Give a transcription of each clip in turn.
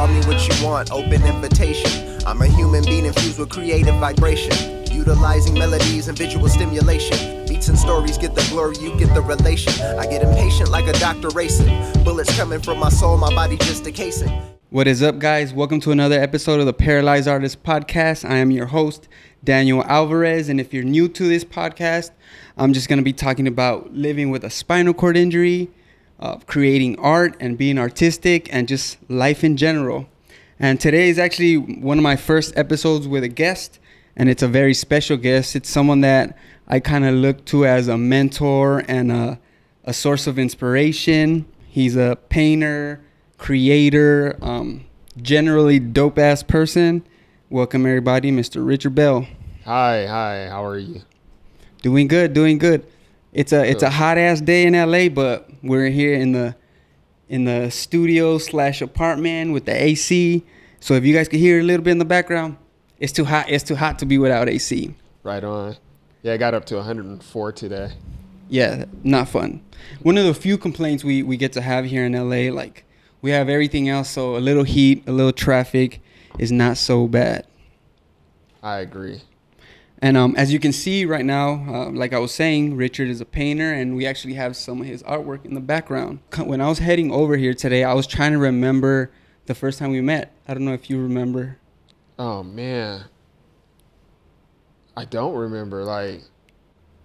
call me what you want, open invitation. I'm a human being infused with creative vibration. Utilizing melodies and visual stimulation. Beats and stories get the glory, you get the relation. I get impatient like a doctor racing. Bullets coming from my soul, my body just a casing. What is up, guys? Welcome to another episode of the Paralyzed Artist Podcast. I am your host, Daniel Alvarez. And if you're new to this podcast, I'm just going to be talking about living with a spinal cord injury, uh, creating art and being artistic, and just life in general. And today is actually one of my first episodes with a guest, and it's a very special guest. It's someone that I kind of look to as a mentor and a, a source of inspiration. He's a painter, creator, um, generally dope ass person. Welcome, everybody, Mr. Richard Bell. Hi, hi. How are you? Doing good, doing good. It's a it's a hot ass day in LA, but we're here in the in the studio slash apartment with the AC. So if you guys could hear a little bit in the background, it's too hot. It's too hot to be without AC. Right on. Yeah, I got up to 104 today. Yeah, not fun. One of the few complaints we we get to have here in LA, like we have everything else, so a little heat, a little traffic is not so bad. I agree. And um, as you can see right now, uh, like I was saying, Richard is a painter, and we actually have some of his artwork in the background. When I was heading over here today, I was trying to remember the first time we met. I don't know if you remember. Oh man, I don't remember. Like,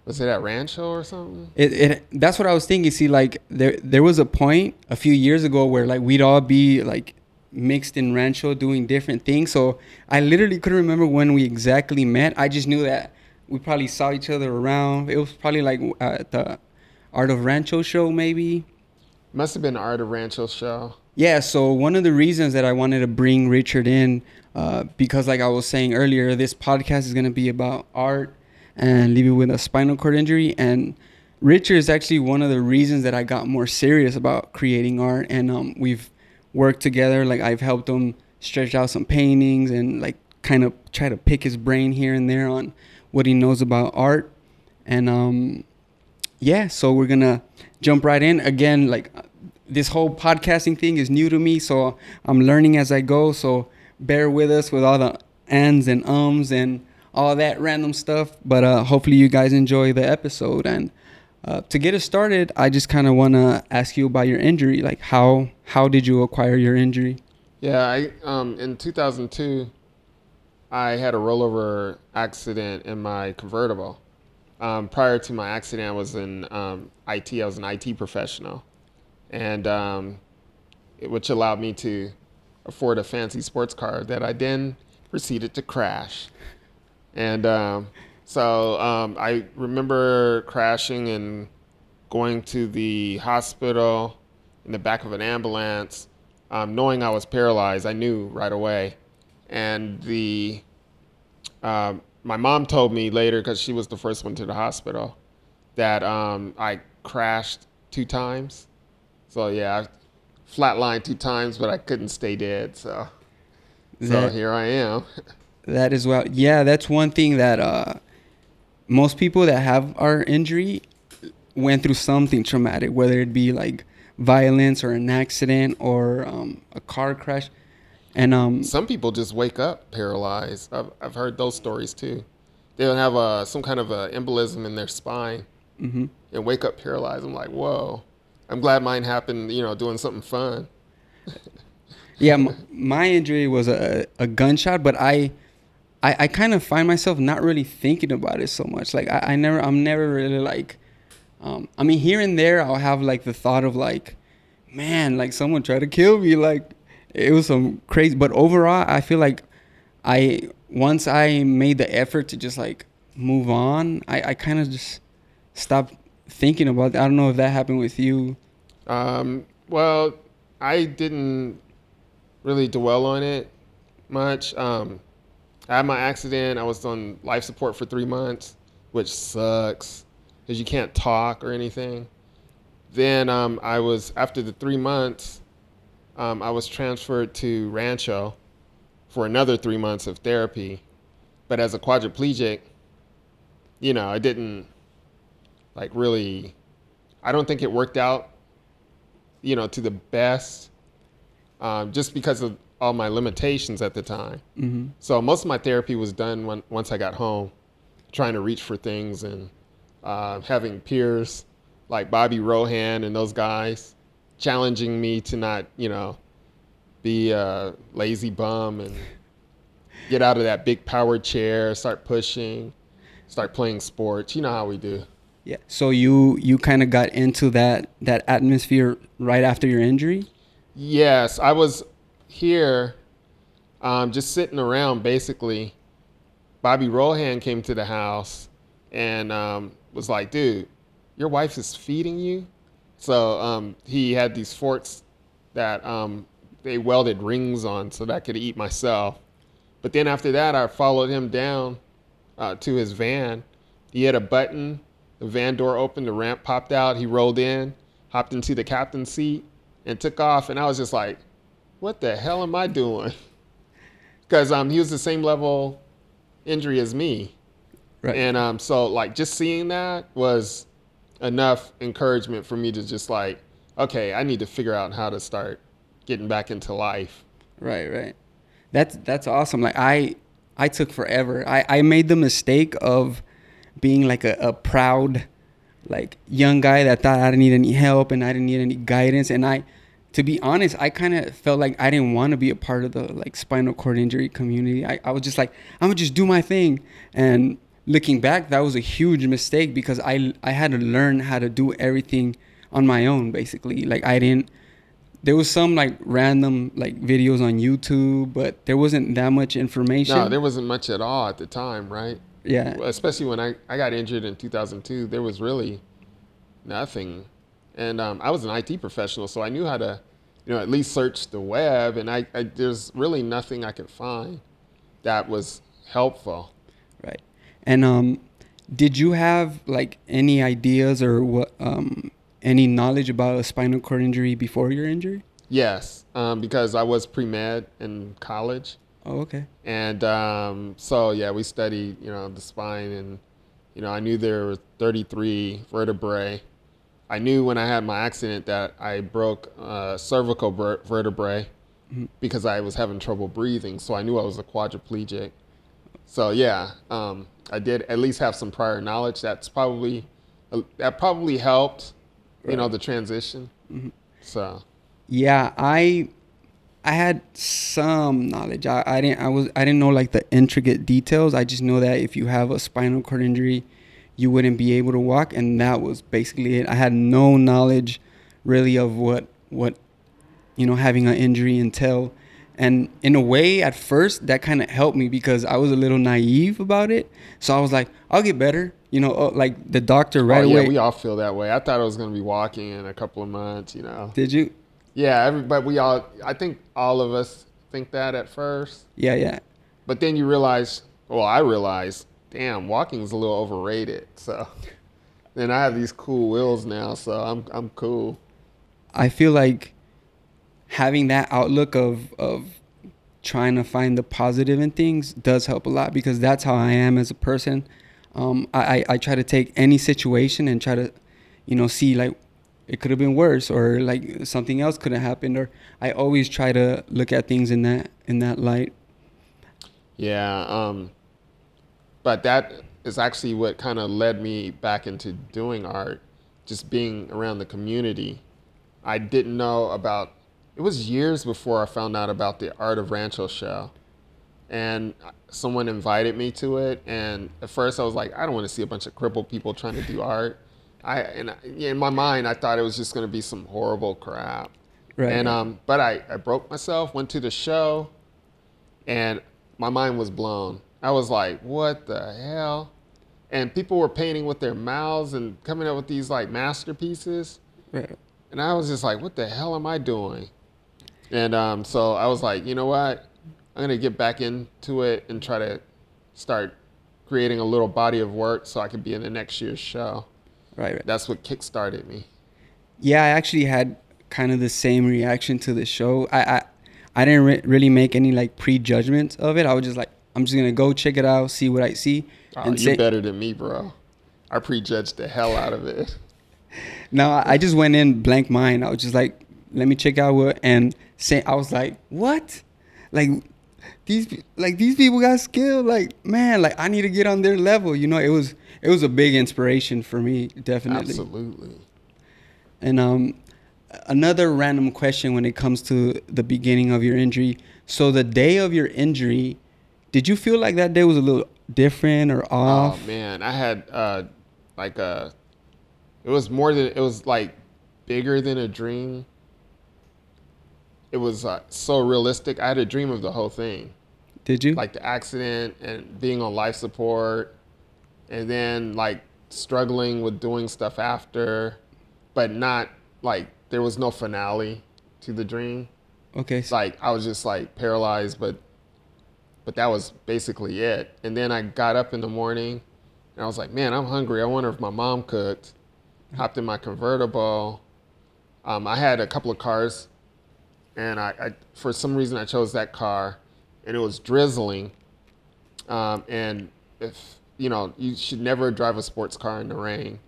was it at Rancho or something? It, it that's what I was thinking. See, like there there was a point a few years ago where like we'd all be like mixed in Rancho doing different things. So I literally couldn't remember when we exactly met. I just knew that we probably saw each other around. It was probably like uh, at the Art of Rancho show, maybe. Must have been Art of Rancho show. Yeah. So one of the reasons that I wanted to bring Richard in, uh, because like I was saying earlier, this podcast is gonna be about art and living with a spinal cord injury and. Richard is actually one of the reasons that I got more serious about creating art, and um, we've work together. Like I've helped him stretch out some paintings and like kind of try to pick his brain here and there on what he knows about art. And um, yeah, so we're gonna jump right in again. Like this whole podcasting thing is new to me, so I'm learning as I go. So bear with us with all the ands and ums and all that random stuff. But uh, hopefully you guys enjoy the episode and. Uh, to get us started, I just kind of want to ask you about your injury. Like, how how did you acquire your injury? Yeah, I um, in 2002, I had a rollover accident in my convertible. Um, prior to my accident, I was in um, IT. I was an IT professional, and um, it, which allowed me to afford a fancy sports car that I then proceeded to crash. And um, so um, I remember crashing and going to the hospital in the back of an ambulance, um, knowing I was paralyzed. I knew right away, and the um, my mom told me later because she was the first one to the hospital that um, I crashed two times. So yeah, I flatlined two times, but I couldn't stay dead. So that, so here I am. that is well. Yeah, that's one thing that. Uh most people that have our injury went through something traumatic, whether it be like violence or an accident or um, a car crash. And um, some people just wake up paralyzed. I've, I've heard those stories too. They'll have a, some kind of a embolism in their spine mm-hmm. and wake up paralyzed. I'm like, whoa. I'm glad mine happened, you know, doing something fun. yeah, m- my injury was a, a gunshot, but I I, I kind of find myself not really thinking about it so much. Like I, I never, I'm never really like, um, I mean, here and there, I'll have like the thought of like, man, like someone tried to kill me. Like it was some crazy. But overall, I feel like I once I made the effort to just like move on, I, I kind of just stopped thinking about that. I don't know if that happened with you. Um, well, I didn't really dwell on it much. Um, I had my accident. I was on life support for three months, which sucks because you can't talk or anything. Then um, I was after the three months, um, I was transferred to Rancho for another three months of therapy. But as a quadriplegic, you know, I didn't like really. I don't think it worked out, you know, to the best um, just because of all my limitations at the time. Mm-hmm. So most of my therapy was done when, once I got home, trying to reach for things and uh, having peers like Bobby Rohan and those guys challenging me to not, you know, be a lazy bum and get out of that big power chair, start pushing, start playing sports. You know how we do. Yeah. So you you kind of got into that that atmosphere right after your injury. Yes, I was here, um, just sitting around. Basically, Bobby Rohan came to the house and um, was like, "Dude, your wife is feeding you." So um, he had these forks that um, they welded rings on so that I could eat myself. But then after that, I followed him down uh, to his van. He had a button the van door opened, the ramp popped out. He rolled in, hopped into the captain's seat, and took off. And I was just like, "What the hell am I doing?" Because um, he was the same level injury as me, right. and um, so like just seeing that was enough encouragement for me to just like, okay, I need to figure out how to start getting back into life. Right, right. That's that's awesome. Like I I took forever. I I made the mistake of being like a, a proud like young guy that thought I didn't need any help and I didn't need any guidance and I to be honest, I kind of felt like I didn't want to be a part of the like spinal cord injury community. I, I was just like, I'm gonna just do my thing. And looking back, that was a huge mistake because I I had to learn how to do everything on my own basically. Like I didn't there was some like random like videos on YouTube, but there wasn't that much information. No, there wasn't much at all at the time, right? Yeah. Especially when I, I got injured in 2002, there was really nothing. And um, I was an IT professional, so I knew how to, you know, at least search the web. And I, I there's really nothing I could find that was helpful. Right. And um, did you have like any ideas or what um, any knowledge about a spinal cord injury before your injury? Yes, um, because I was pre med in college. Oh, okay. And um, so yeah, we studied you know the spine, and you know I knew there were 33 vertebrae. I knew when I had my accident that I broke uh, cervical ver- vertebrae mm-hmm. because I was having trouble breathing. So I knew I was a quadriplegic. So yeah, um, I did at least have some prior knowledge. That's probably uh, that probably helped, right. you know, the transition. Mm-hmm. So yeah, I I had some knowledge. I, I didn't I was I didn't know like the intricate details. I just know that if you have a spinal cord injury, you wouldn't be able to walk and that was basically it. I had no knowledge really of what what you know having an injury entail. And in a way at first that kind of helped me because I was a little naive about it. So I was like, I'll get better. You know, uh, like the doctor right oh, yeah, away. we all feel that way. I thought I was going to be walking in a couple of months, you know. Did you? Yeah, everybody. We all. I think all of us think that at first. Yeah, yeah. But then you realize. Well, I realized. Damn, walking is a little overrated. So then I have these cool wheels now, so I'm I'm cool. I feel like having that outlook of of trying to find the positive in things does help a lot because that's how I am as a person. Um, I, I try to take any situation and try to, you know, see like it could have been worse or like something else could have happened or i always try to look at things in that in that light yeah um but that is actually what kind of led me back into doing art just being around the community i didn't know about it was years before i found out about the art of rancho show and someone invited me to it and at first i was like i don't want to see a bunch of crippled people trying to do art I and in my mind I thought it was just going to be some horrible crap. Right. And um, but I I broke myself, went to the show, and my mind was blown. I was like, what the hell? And people were painting with their mouths and coming up with these like masterpieces. Right. And I was just like, what the hell am I doing? And um, so I was like, you know what? I'm gonna get back into it and try to start creating a little body of work so I could be in the next year's show. Right, right. That's what kickstarted me. Yeah, I actually had kind of the same reaction to the show. I I, I didn't re- really make any like prejudgments of it. I was just like, I'm just gonna go check it out, see what I see. Oh, and you're say- better than me, bro. I prejudged the hell out of it. no, I just went in blank mind. I was just like, let me check out what. And say I was like, what? Like these like these people got skill. Like man, like I need to get on their level. You know, it was it was a big inspiration for me, definitely. Absolutely. And um, another random question when it comes to the beginning of your injury. So the day of your injury, did you feel like that day was a little different or off? Oh man, I had uh, like a. It was more than it was like bigger than a dream. It was uh, so realistic. I had a dream of the whole thing, Did you? like the accident and being on life support, and then like struggling with doing stuff after, but not like there was no finale to the dream. okay. Like I was just like paralyzed, but but that was basically it. And then I got up in the morning and I was like, man, I'm hungry. I wonder if my mom cooked. Hopped in my convertible. Um, I had a couple of cars, and I, I for some reason I chose that car, and it was drizzling. Um, and if you know, you should never drive a sports car in the rain.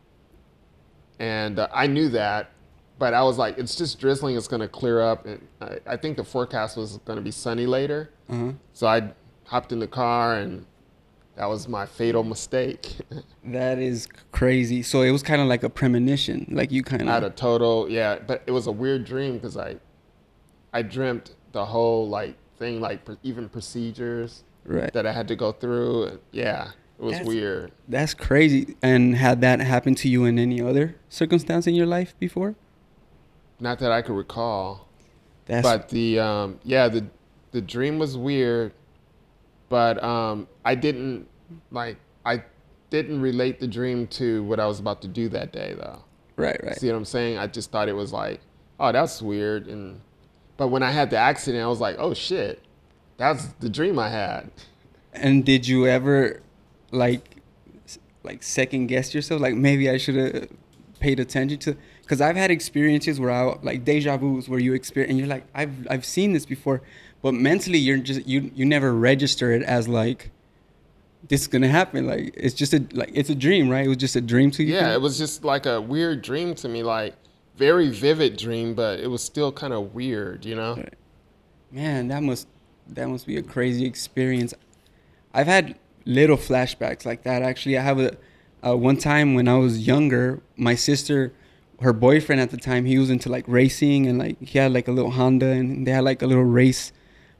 And uh, I knew that, but I was like, it's just drizzling. It's going to clear up. And I, I think the forecast was going to be sunny later. uh-huh. So I hopped in the car, and that was my fatal mistake. That is crazy. So it was kind of like a premonition, like you kind I had a total, yeah, but it was a weird dream because I, I dreamt the whole like thing, like pr- even procedures Right. that I had to go through. Yeah, it was That's- weird. That's crazy. And had that happened to you in any other circumstance in your life before? Not that I could recall. That's but the um, yeah the the dream was weird but um, i didn't like i didn't relate the dream to what i was about to do that day though right, right. see what i'm saying i just thought it was like oh that's weird and but when i had the accident i was like oh shit that's the dream i had And did you ever, like, like second guess yourself? Like maybe I should have paid attention to. Because I've had experiences where I like deja vu's where you experience and you're like I've I've seen this before, but mentally you're just you you never register it as like this is gonna happen. Like it's just a like it's a dream, right? It was just a dream to you. yeah it was just like a weird dream to me like very vivid dream but it was still kind of weird you know Right. Man, that must that must be a crazy experience. I've had little flashbacks like that. Actually, I have a uh, one time when I was younger, my sister, her boyfriend at the time, he was into like racing and like he had like a little Honda and they had like a little race,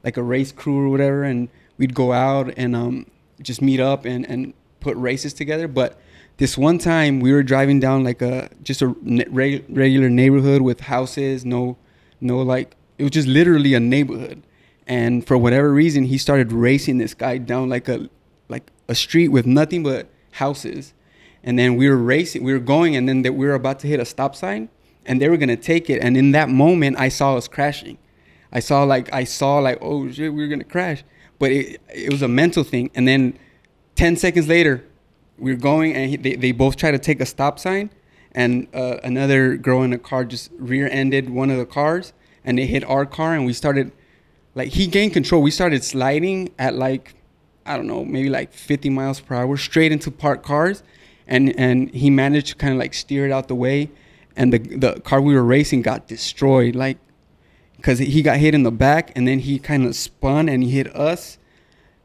like a race crew or whatever, and we'd go out and um just meet up and and put races together. But this one time we were driving down like a just a regular neighborhood with houses, no no like it was just literally a neighborhood. And for whatever reason he started racing this guy down like a like a street with nothing but houses. And then we were racing we were going and then that we were about to hit a stop sign and they were gonna take it. And in that moment i saw us crashing i saw like i saw like oh shit we were gonna crash. But it, it was a mental thing. And then 10 seconds later we are going and he, they, they both tried to take a stop sign. And uh, another girl in a car just rear-ended one of the cars and they hit our car and we started like he gained control. We started sliding at like i don't know maybe like 50 miles per hour straight into parked cars. And and he managed to kind of like steer it out the way. And the the car we were racing got destroyed. Like because he got hit in the back and then he kind of spun and he hit us.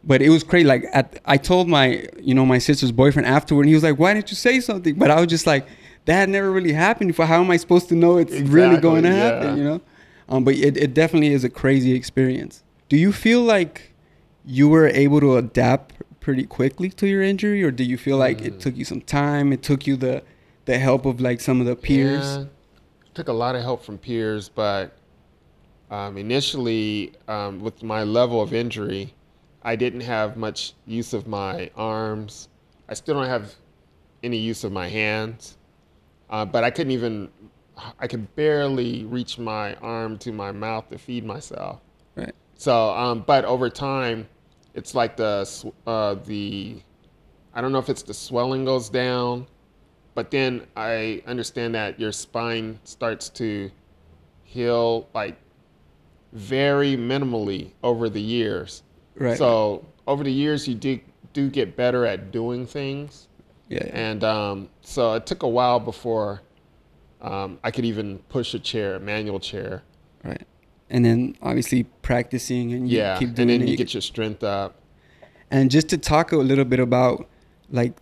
But it was crazy like at, i told my you know my sister's boyfriend afterward and he was like why didn't you say something? But i was just like that never really happened before. How am i supposed to know it's really going to yeah. happen you know? Um, but it, it definitely is a crazy experience. Do you feel like you were able to adapt pretty quickly to your injury? Or do you feel like Mm. it took you some time? It took you the the help of like some of the peers? Yeah, took a lot of help from peers, but um, initially, um, with my level of injury, I didn't have much use of my arms. I still don't have any use of my hands, uh, but I couldn't even. I could barely reach my arm to my mouth to feed myself. right So, um, but over time, it's like the uh, the I don't know if it's the swelling goes down, but then I understand that your spine starts to heal like very minimally over the years. right So over the years, you do do get better at doing things, yeah, and um, so it took a while before um, I could even push a chair, a manual chair. Right. and then obviously practicing and you yeah, keep and doing then it. you get your strength up. And just to talk a little bit about like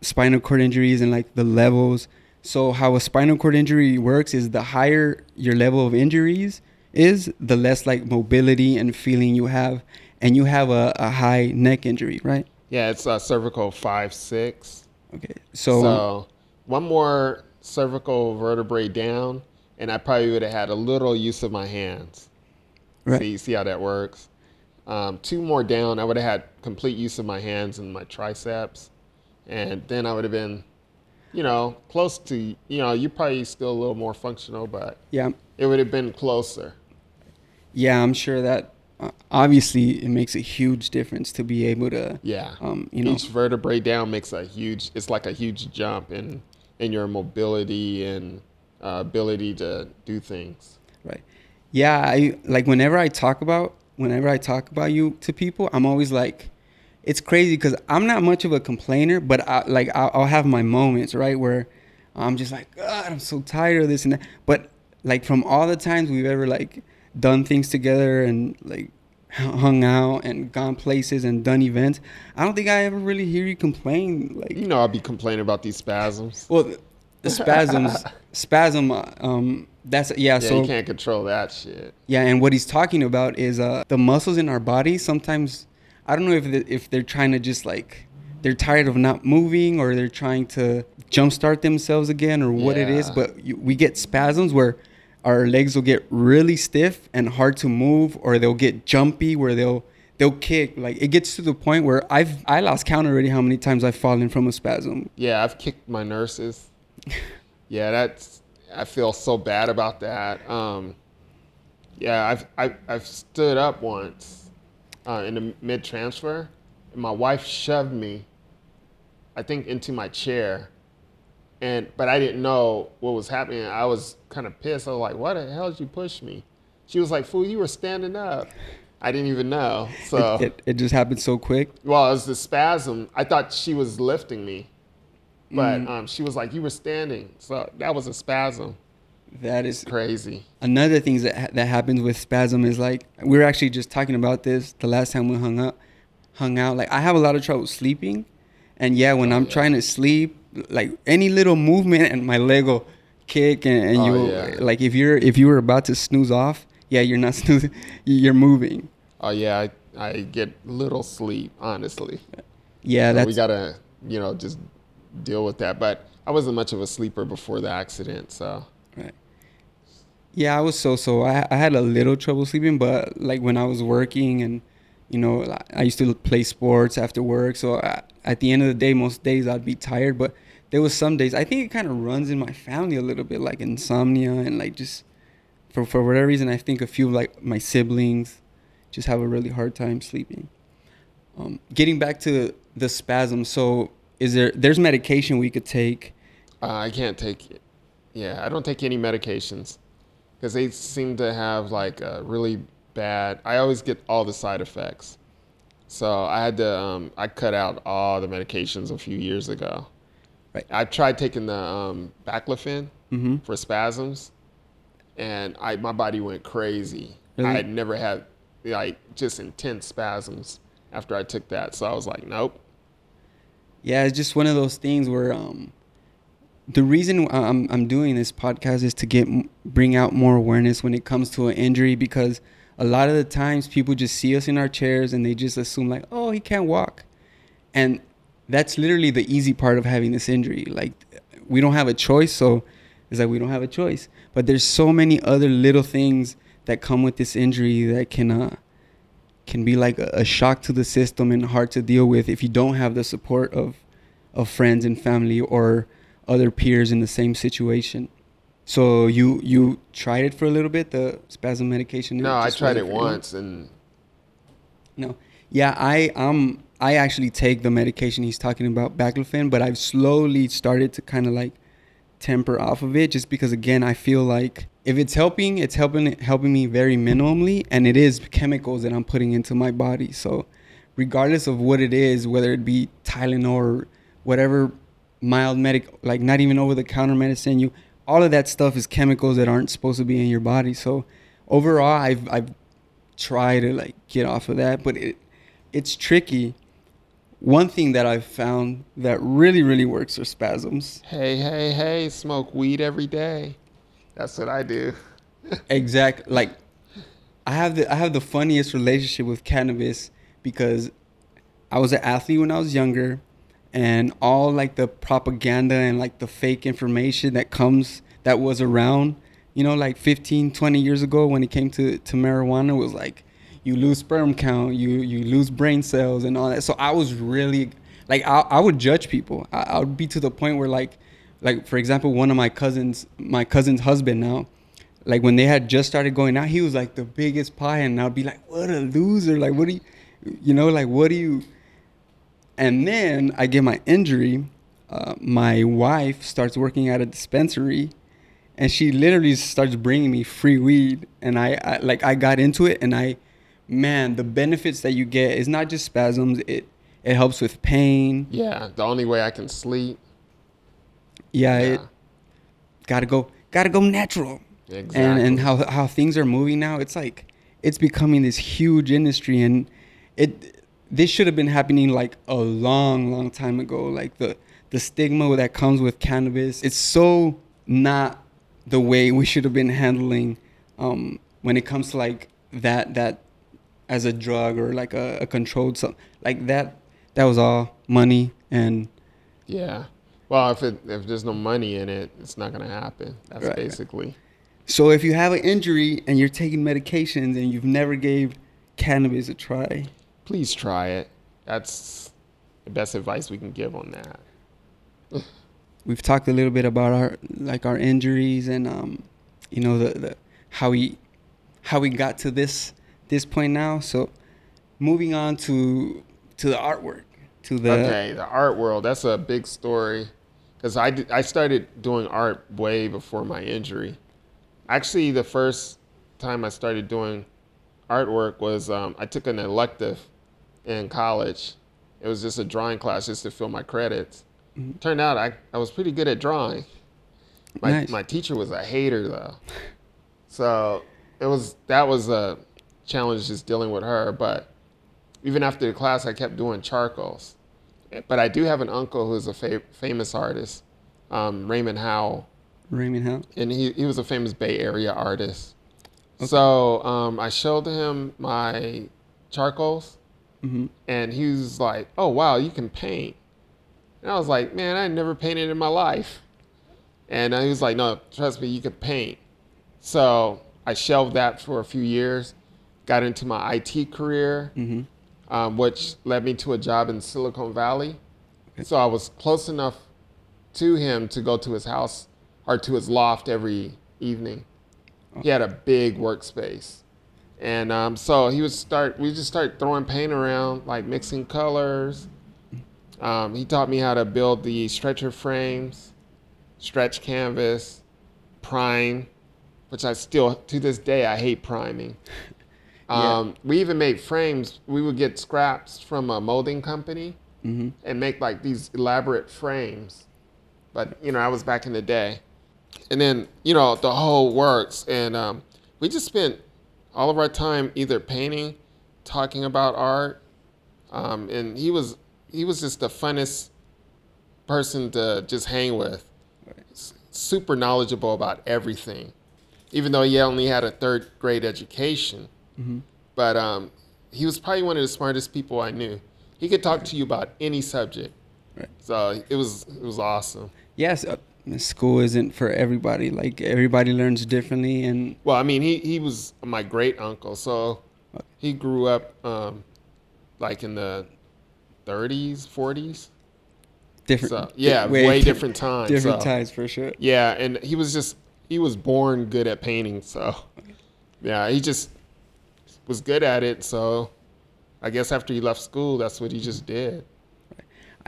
spinal cord injuries and like the levels. So how a spinal cord injury works is the higher your level of injuries is, the less like mobility and feeling you have, and you have a, a high neck injury, right? Yeah, it's uh, cervical five six. Okay. So, So one more cervical vertebrae down, and I probably would have had a little use of my hands. right. See, see how that works. Um, two more down, I would have had complete use of my hands and my triceps, and then I would have been, you know, close to. You know, you're probably still a little more functional, but Yeah. it would have been closer. Yeah, I'm sure that uh, obviously it makes a huge difference to be able to Yeah. um, you know, Each vertebrae down makes a huge. It's like a huge jump in in your mobility and uh, ability to do things. Right. Yeah, I like whenever I talk about whenever I talk about you to people, I'm always like, it's crazy because I'm not much of a complainer, but I, like I'll, I'll have my moments right where I'm just like, God, I'm so tired of this and that. But like from all the times we've ever like done things together and like hung out and gone places and done events, I don't think I ever really hear you complain. Like You know, I'll be complaining about these spasms. well, the spasms, spasm. Um, that's yeah. Yeah, so you can't control that shit. yeah, and what he's talking about is uh, the muscles in our body. Sometimes I don't know if they, if they're trying to just like they're tired of not moving or they're trying to jumpstart themselves again or what it is. But you, we get spasms where our legs will get really stiff and hard to move, or they'll get jumpy where they'll they'll kick. Like it gets to the point where I've I lost count already how many times I've fallen from a spasm. Yeah, I've kicked my nurses. yeah, that's. I feel so bad about that. Um, yeah, I've I, I've stood up once uh, in the mid transfer, and my wife shoved me. I think into my chair, and but I didn't know what was happening. I was kind of pissed. I was like, "Why the hell did you push me?" She was like, "Fool, you were standing up." I didn't even know. So It, it, it just happened so quick. well, it was the spasm. I thought she was lifting me, but um, she was like, "You were standing," so that was a spasm. That is Crazy. another thing that that happens with spasm is like we were actually just talking about this the last time we hung up hung out like i have a lot of trouble sleeping and yeah when i'm yeah. trying to sleep like any little movement and my leg will kick and, and Oh, you yeah. like if you're if you were about to snooze off yeah you're not snoozing you're moving Oh yeah, I, I get little sleep. Honestly, yeah So that's we gotta you know just deal with that. But I wasn't much of a sleeper before the accident, so Right. Yeah, I was so so. I I had a little trouble sleeping, but like when I was working and you know I used to play sports after work, so I, at the end of the day, most days I'd be tired. But there was some days I think it kind of runs in my family a little bit, like insomnia and like just for for whatever reason, I think a few like my siblings just have a really hard time sleeping. Um, getting back to the spasm, so is there there's medication we could take? uh, I can't take it. Yeah, I don't take any medications because they seem to have like a really bad. I always get all the side effects. So I had to. Um, I cut out all the medications a few years ago. Right. I tried taking the um, baclofen Mm-hmm. for spasms, and I my body went crazy. Really? I had never had like just intense spasms after I took that. So I was like, nope. Yeah, it's just one of those things where um, the reason I'm I'm doing this podcast is to get bring out more awareness when it comes to an injury because a lot of the times people just see us in our chairs and they just assume like, oh, he can't walk, and that's literally the easy part of having this injury. Like, we don't have a choice, so it's like we don't have a choice. But there's so many other little things that come with this injury that can uh, can be like a, a shock to the system and hard to deal with if you don't have the support of of friends and family or other peers in the same situation. So you you tried it for a little bit, the spasm medication. No, I tried it you? once, and No, yeah, I um I actually take the medication he's talking about, baclofen, but I've slowly started to kind of like temper off of it, just because again I feel like if it's helping, it's helping helping me very minimally, and it is chemicals that I'm putting into my body. So regardless of what it is, whether it be Tylenol or whatever mild medic, like not even over the counter medicine, you all of that stuff is chemicals that aren't supposed to be in your body. So overall, I've I've tried to like get off of that, but it it's tricky. One thing that I've found that really really works are spasms. Hey, hey, hey! Smoke weed every day. That's what I do. exact like I have the I have the funniest relationship with cannabis because I was an athlete when I was younger and all like the propaganda and like the fake information that comes that was around you know like 15 20 years ago when it came to to marijuana was like you lose sperm count you you lose brain cells and all that so i was really like i, I would judge people I, I would be to the point where like like for example one of my cousins my cousin's husband now like when they had just started going out he was like the biggest pie and i'd be like what a loser like what do you you know like what do you and then I get my injury. Uh, my wife starts working at a dispensary, and she literally starts bringing me free weed. And I, I like I got into it, and I, man, the benefits that you get is not just spasms. It it helps with pain. Yeah, the only way I can sleep. Yeah, it gotta go gotta go natural. Exactly. And and how how things are moving now, it's like it's becoming this huge industry, and it this should have been happening like a long, long time ago. Like the the stigma that comes with cannabis, it's so not the way we should have been handling um, when it comes to like that that as a drug or like a, a controlled something like that. That was all money and yeah. Well, if it if there's no money in it, it's not gonna happen. That's right, basically. So if you have an injury and you're taking medications and you've never gave cannabis a try, please try it. That's the best advice we can give on that. We've talked a little bit about our like our injuries and um, you know the, the how we how we got to this this point now. So moving on to to the artwork to the okay the art world. That's a big story because I did, I started doing art way before my injury. Actually, the first time I started doing artwork was um, I took an elective in college. It was just a drawing class just to fill my credits. Mm-hmm. Turned out I, I was pretty good at drawing. My nice. my teacher was a hater though. So it was that was a challenge just dealing with her. But even after the class, I kept doing charcoals. But I do have an uncle who's a fa- famous artist, um, Raymond Howe. Raymond Howe. And he, he was a famous Bay Area artist. Okay. So um, I showed him my charcoals, Mm-hmm. And he was like, "Oh wow, you can paint." And I was like, "Man, I never painted in my life." And he was like, "No, trust me, you can paint." So I shelved that for a few years, got into my IT career, mm-hmm. um, which led me to a job in Silicon Valley. Okay. So I was close enough to him to go to his house or to his loft every evening. Oh. He had a big workspace. And um, so he would start, we just start throwing paint around, like mixing colors. Um, he taught me how to build the stretcher frames, stretch canvas, prime, which I still, to this day, I hate priming. Um, yeah. We even made frames. We would get scraps from a molding company mm-hmm. and make like these elaborate frames. But, you know, I was back in the day. And then, you know, the whole works. And um, we just spent all of our time either painting, talking about art, um, and he was he was just the funnest person to just hang with. Super knowledgeable about everything, even though he only had a third grade education. Mm-hmm. But um, he was probably one of the smartest people I knew. He could talk to you about any subject. Right. So it was it was awesome. Yes, uh, school isn't for everybody. Like everybody learns differently, and well, I mean, he he was my great uncle, so he grew up um, like in the 30s, 40s. Different, so, yeah, way, way different times. Different so, times for sure. Yeah, and he was just he was born good at painting, so yeah, he just was good at it. So I guess after he left school, that's what he just did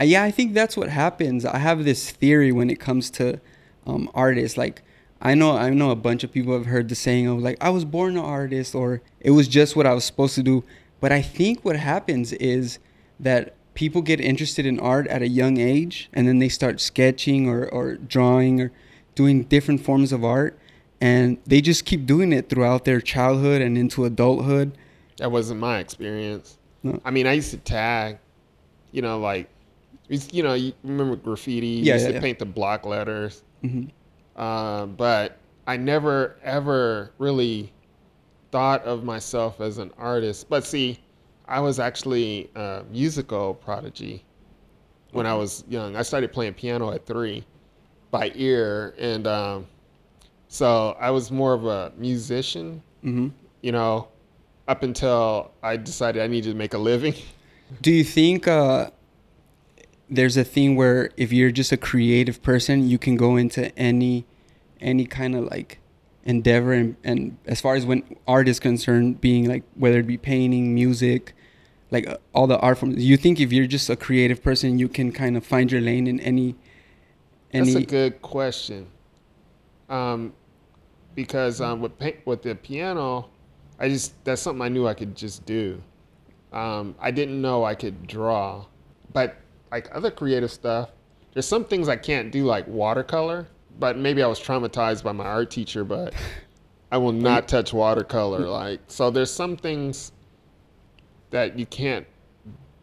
yeah, I think that's what happens. I have this theory when it comes to um, artists. Like, I know, I know a bunch of people have heard the saying of like, I was born an artist, or it was just what I was supposed to do. But I think what happens is that people get interested in art at a young age, and then they start sketching or, or drawing or doing different forms of art. And they just keep doing it throughout their childhood and into adulthood. That wasn't my experience. No. I mean, I used to tag, you know, like, you know, you remember graffiti? You Yeah, used yeah, to yeah. paint the block letters. hmm Uh, but I never ever really thought of myself as an artist. But see, I was actually a musical prodigy when I was young. I started playing piano at three by ear, and um, so I was more of a musician, hmm you know, up until I decided I needed to make a living. Do you think uh, there's a thing where if you're just a creative person, you can go into any any kind of like endeavor and, and as far as when art is concerned, being like whether it be painting, music, like uh, all the art forms. You think if you're just a creative person, you can kind of find your lane in any any That's a good question. Um, because um, with with the piano, I just that's something I knew I could just do. Um, I didn't know I could draw, but like other creative stuff, there's some things I can't do, like watercolor. But maybe I was traumatized by my art teacher, but I will not touch watercolor. Like so, there's some things that you can't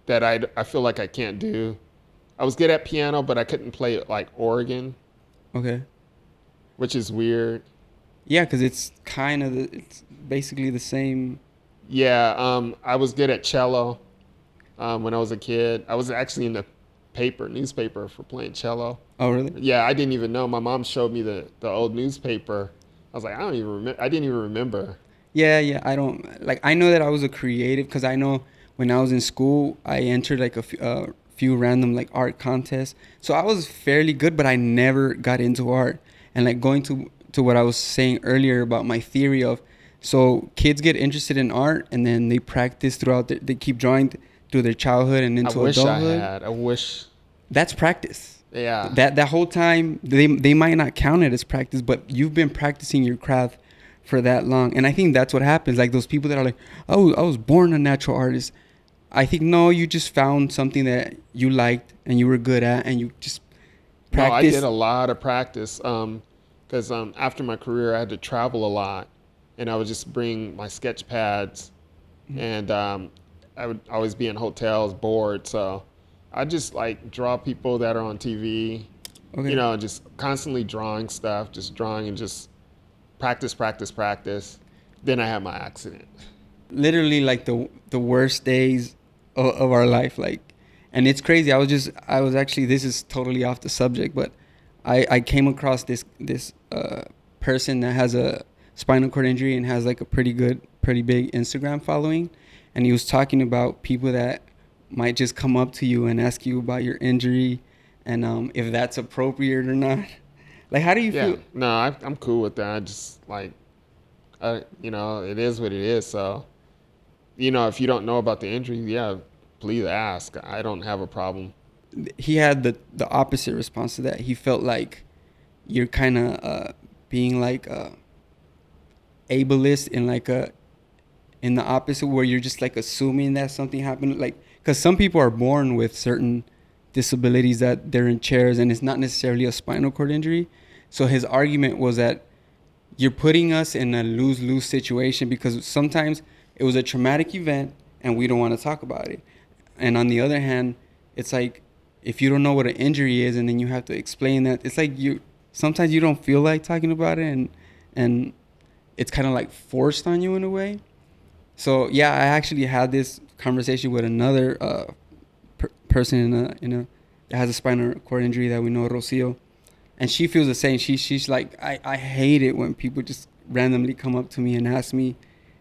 that I I feel like I can't do. I was good at piano, but I couldn't play like organ, okay. which is weird. Yeah, because it's kind of the, it's basically the same. Yeah, um, I was good at cello um, when I was a kid. I was actually in the paper, newspaper for playing cello. Oh, really? Yeah, I didn't even know. My mom showed me the, the old newspaper. I was like, I don't even remember. I didn't even remember. Yeah, yeah. I don't like. I know that I was a creative because I know when I was in school, I entered like a few, uh, few random like art contests. So I was fairly good, but I never got into art. And like going to to what I was saying earlier about my theory of, so kids get interested in art and then they practice throughout. Their, they keep drawing through their childhood and into I wish adulthood. I had. I wish. That's practice. Yeah. That that whole time they they might not count it as practice, but you've been practicing your craft for that long, and I think that's what happens. Like those people that are like, "Oh, I was born a natural artist." I think no, you just found something that you liked and you were good at, and you just No, I did a lot of practice um, because um, after my career, I had to travel a lot, and I would just bring my sketch pads, Mm-hmm. and um, I would always be in hotels bored. So I just like draw people that are on TV, okay. you know, just constantly drawing stuff, just drawing and just practice, practice, practice. Then I had my accident. literally like the the worst days of, of our life like and it's crazy i was just i was actually this is totally off the subject but i i came across this this uh person that has a spinal cord injury and has like a pretty good pretty big instagram following and he was talking about people that might just come up to you and ask you about your injury and um if that's appropriate or not like how do you Yeah, feel no, I, I'm cool with that. I just like, I, you know, it is what it is. So, you know, if you don't know about the injury, yeah, please ask. I don't have a problem. he had the the opposite response to that. He felt like you're kind of uh, being like uh, ableist in like a in the opposite where you're just like assuming that something happened like because some people are born with certain disabilities that they're in chairs and it's not necessarily a spinal cord injury. So his argument was that you're putting us in a lose-lose situation because sometimes it was a traumatic event and we don't want to talk about it. And on the other hand it's like if you don't know what an injury is and then you have to explain that it's like you sometimes you don't feel like talking about it and and it's kind of like forced on you in a way. So yeah i actually had this conversation with another uh, per- person in a in a that has a spinal cord injury that we know rocio. And she feels the same. She she's like i i hate it when people just randomly come up to me and ask me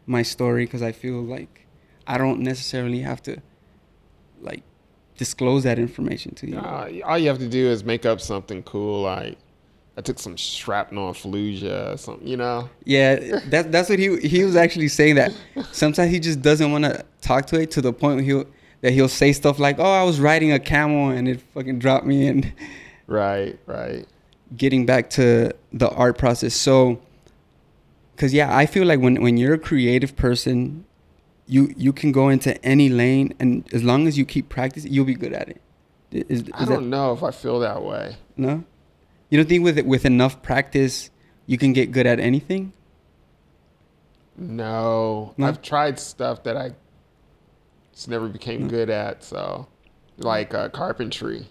my story because i feel like i don't necessarily have to like disclose that information to you. Uh, all you have to do is make up something cool, like I took some shrapnel and Fallujah or something, you know? Yeah, that that's what he he was actually saying that sometimes he just doesn't want to talk to it to the point where he'll that he'll say stuff like, "Oh, I was riding a camel and it fucking dropped me." And Right, right. getting back to the art process, so because yeah, I feel like when when you're a creative person, you you can go into any lane, and as long as you keep practicing, you'll be good at it. Is, is I don't know if I feel that way. No, you don't think with with enough practice, you can get good at anything? No, No? I've tried stuff that I just never became good at. So, like uh, carpentry,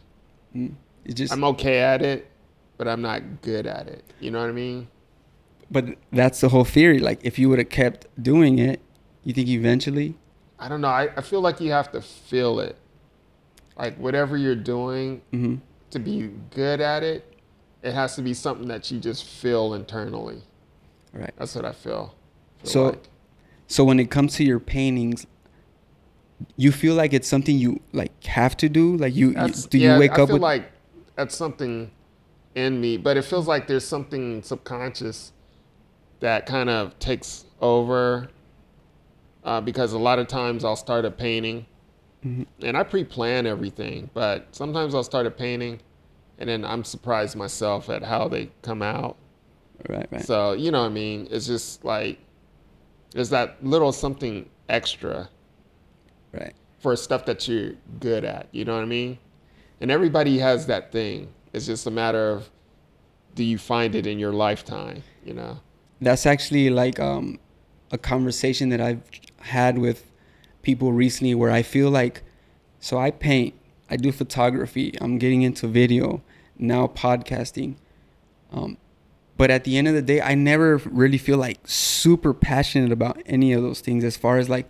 It just I'm okay at it, but I'm not good at it. You know what I mean? but that's the whole theory. Like if you would have kept doing it, you think eventually I don't know. I, I feel like you have to feel it. Like whatever you're doing Mhm. to be good at it, it has to be something that you just feel internally. Right. That's what I feel. feel So- like. So when it comes to your paintings, you feel like it's something you like have to do. Like you, you do yeah, you wake up? I up feel with like that's something in me, but it feels like there's something subconscious that kind of takes over. Uh, because a lot of times I'll start a painting, and I pre-plan everything, but sometimes I'll start a painting, and then I'm surprised myself at how they come out. right, right, So you know what I mean? It's just like there's that little something extra right. for stuff that you're good at. You know what I mean? And everybody has that thing. It's just a matter of do you find it in your lifetime? You know? That's actually like um, a conversation that I've had with people recently where I feel like, so I paint, I do photography, I'm getting into video, now podcasting. Um, but at the end of the day, I never really feel like super passionate about any of those things as far as like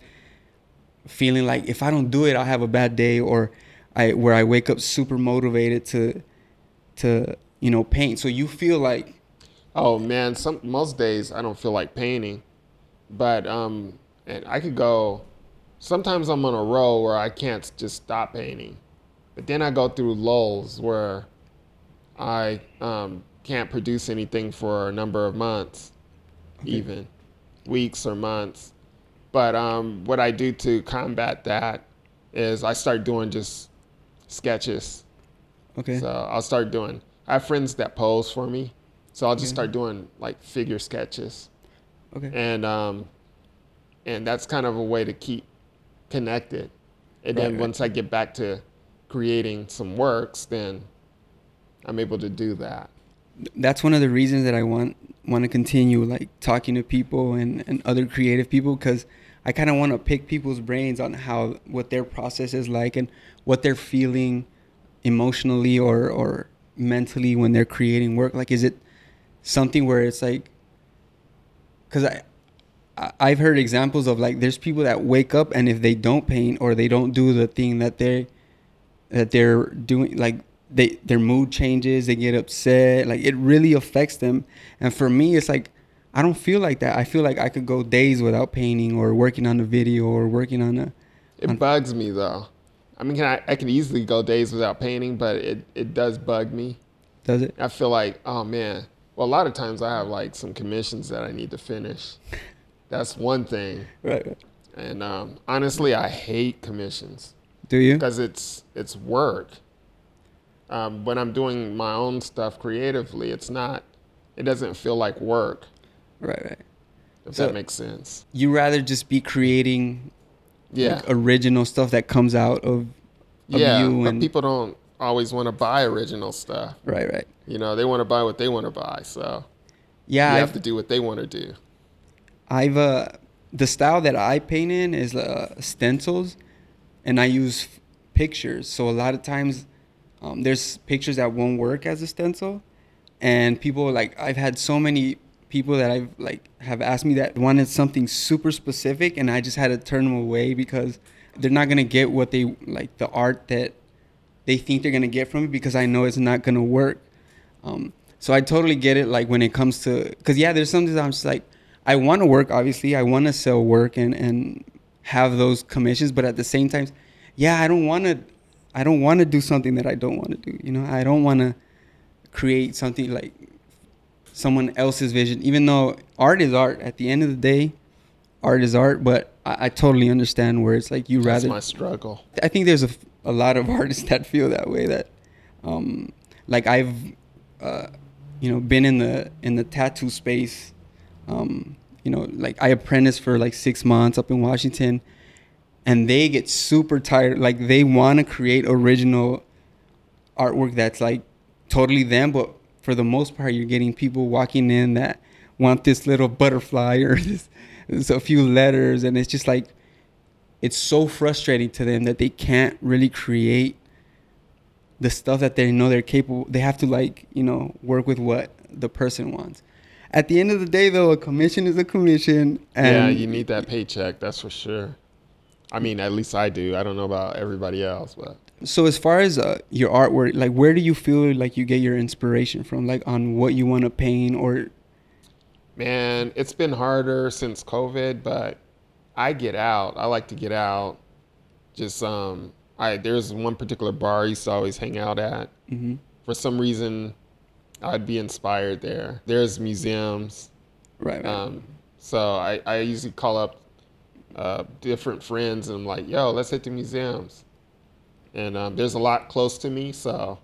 feeling like if I don't do it, I'll have a bad day or I where I wake up super motivated to to you know paint. So you feel like Oh man, some most days I don't feel like painting, but um, and I could go. Sometimes I'm on a roll where I can't just stop painting, but then I go through lulls where I um, can't produce anything for a number of months, even weeks or months. But um, what I do to combat that is I start doing just sketches. okay, So I'll start doing. I have friends that pose for me, so I'll just start doing like figure sketches, okay. and um, and that's kind of a way to keep connected. And Right, then right. once I get back to creating some works, then I'm able to do that. that's one of the reasons that I want want to continue like talking to people and, and other creative people because I kind of want to pick people's brains on how what their process is like and what they're feeling emotionally or or mentally when they're creating work like is it something where it's like because I I've heard examples of like there's people that wake up and if they don't paint or they don't do the thing that they that they're doing like they their mood changes they get upset like it really affects them and for me it's like i don't feel like that i feel like i could go days without painting or working on a video or working on a It bugs me though. I mean, I, I can easily go days without painting, but it, it does bug me. does it I feel like, oh man. Well, a lot of times I have like some commissions that I need to finish. That's one thing. right, right. And um, honestly, I hate commissions do you because it's it's work. Um, when I'm doing my own stuff creatively, it's not. It doesn't feel like work. right right If So- that makes sense. you rather just be creating Yeah. like, original stuff that comes out of, of yeah. you but and people don't always want to buy original stuff. right right You know, they want to buy what they want to buy. So yeah you I've, have to do what they want to do. I've uh the style that I paint in is uh, stencils, and I use f- pictures. So a lot of times, um, there's pictures that won't work as a stencil, and people like I've had so many people that I've like have asked me that wanted something super specific, and I just had to turn them away because they're not gonna get what they like the art that they think they're gonna get from it because I know it's not gonna work. Um, so I totally get it. Like when it comes to, cause yeah, there's something I'm just like, I want to work. Obviously, I want to sell work and and have those commissions. But at the same time, yeah, I don't want to. I don't want to do something that I don't want to do. You know, I don't want to create something like someone else's vision. Even though art is art, at the end of the day, art is art. But I, I totally understand where it's like you That's rather my struggle. I think there's a, a lot of artists that feel that way. That, um, like I've, uh, you know, been in the in the tattoo space. Um, you know, like I apprenticed for like six months up in Washington, and they get super tired. Like they want to create original artwork that's like totally them, but for the most part, you're getting people walking in that want this little butterfly or this, this a few letters, and it's just like it's so frustrating to them that they can't really create the stuff that they know they're capable. They have to like you know work with what the person wants. At the end of the day, though, a commission is a commission, and yeah, you need that paycheck. That's for sure. I mean, at least I do. I don't know about everybody else, but So as far as uh, your artwork, like where do you feel like you get your inspiration from? Like on what you want to paint or man, it's been harder since COVID. But I get out. I like to get out. Just um, I there's one particular bar I used to always hang out at. Mhm. For some reason, I'd be inspired there. There's museums. right, right. Um, so I, I usually call up uh, different friends and I'm like, yo, let's hit the museums. And um, there's a lot close to me, so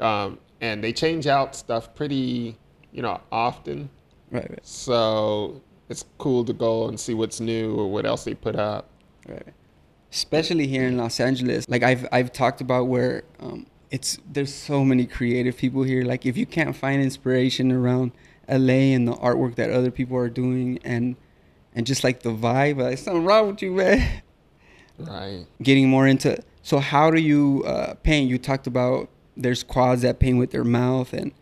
um, and they change out stuff pretty, you know, often. right, right, So it's cool to go and see what's new or what else they put up. right. Especially here in Los Angeles, like I've I've talked about where um, it's there's so many creative people here. Like if you can't find inspiration around LA and the artwork that other people are doing and and just like the vibe, like something wrong with you, man. Right. getting more into so how do you uh, paint you talked about there's quads that paint with their mouth and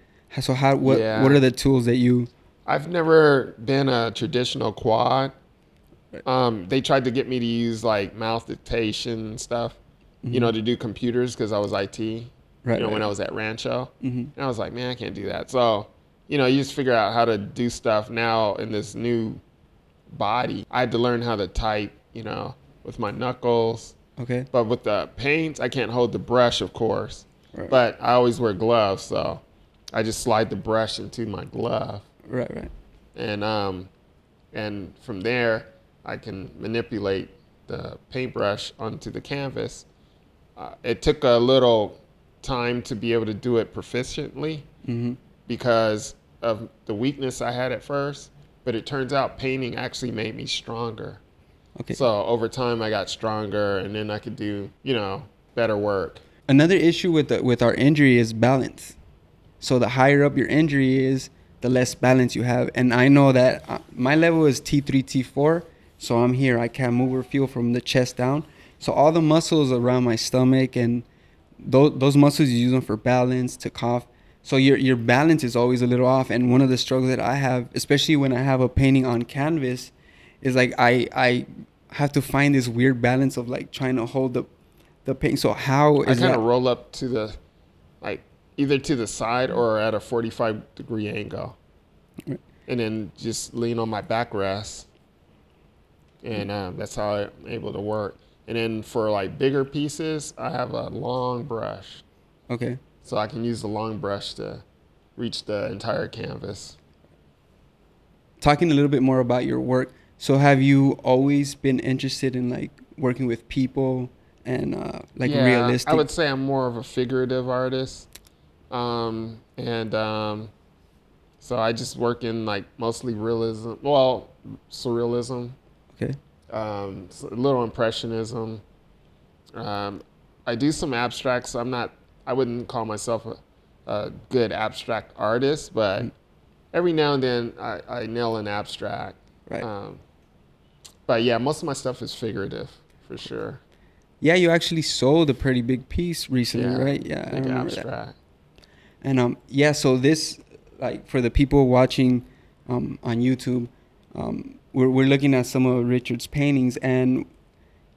so how what Yeah. what are the tools that you I've never been a traditional quad. Um, they tried to get me to use like mouth dictation stuff, you know, to do computers because I was IT. Mm-hmm. Right, You know, when. I was at Rancho, Mhm. and I was like, man, I can't do that. So, you know, you just figure out how to do stuff now in this new body. I had to learn how to type, you know, with my knuckles. okay But with the paint, I can't hold the brush, of course. Right. But I always wear gloves, so I just slide the brush into my glove right right and um, and from there I can manipulate the paintbrush onto the canvas. Uh, it took a little time to be able to do it proficiently mm-hmm. because of the weakness I had at first. But it turns out painting actually made me stronger. okay. So over time I got stronger, and then I could do you know better work. another issue with the, with our injury is balance. So the higher up your injury is the less balance you have. And i know that uh, my level is t3 t4 so i'm here. I can't move or feel from the chest down. So all the muscles around my stomach and those, those muscles you use them for balance to cough so your your balance is always a little off and one of the struggles that i have especially when i have a painting on canvas is like i i have to find this weird balance of like trying to hold the the paint so how I kind of roll up to the like either to the side or at a 45 degree angle. Right. And then just lean on my backrest. And um, that's how I'm able to work. And then for like bigger pieces, I have a long brush. okay So I can use the long brush to reach the entire canvas. talking a little bit more about your work so have you always been interested in like working with people and uh, like Yeah, realistic I would say I'm more of a figurative artist. Um, and um, so I just work in like mostly realism, well, surrealism, okay um, s- a little impressionism. Um, I do some abstracts. I'm not, I wouldn't call myself a, a good abstract artist, but every now and then I, I nail an abstract. right Um, but yeah, most of my stuff is figurative for sure. yeah you actually sold a pretty big piece recently Yeah, right yeah i Big remember that abstract. And um, yeah, so this, like, for the people watching um, on YouTube, um, we're, we're looking at some of Richard's paintings, and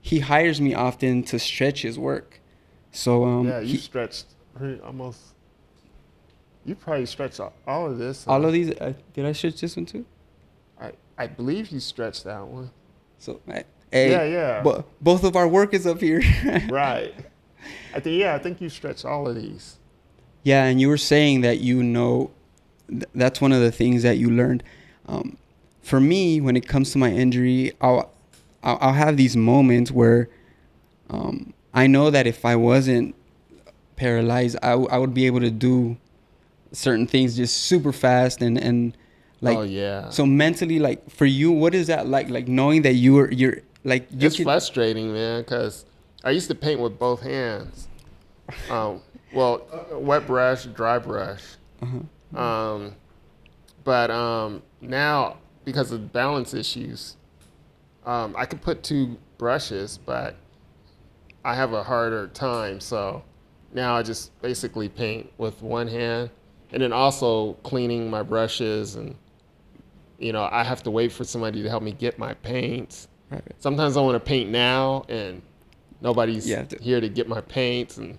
he hires me often to stretch his work. So um, yeah, you he- stretched pretty- almost. You probably stretched all- of this. all of these, uh, did I stretch this one too? I, I believe you stretched that one. So, I, Yeah, yeah. Bo- both of our work is up here. Right. I think yeah, I think you stretched all of these. Yeah, and you were saying that you know th- that's one of the things that you learned. Um, for me, when it comes to my injury, I'll I'll, I'll have these moments where um, I know that if I wasn't paralyzed, I, w- I would be able to do certain things just super fast and and like oh yeah. so mentally like for you what is that like like knowing that you are you're like you it's frustrating, man, because I used to paint with both hands. Um, well, wet brush, dry brush, Uh-huh. Um, but um, now because of balance issues, um, I could put two brushes, but I have a harder time. So now I just basically paint with one hand, and then also cleaning my brushes and you know I have to wait for somebody to help me get my paints. Right. Sometimes I want to paint now and nobody's to- here to get my paints and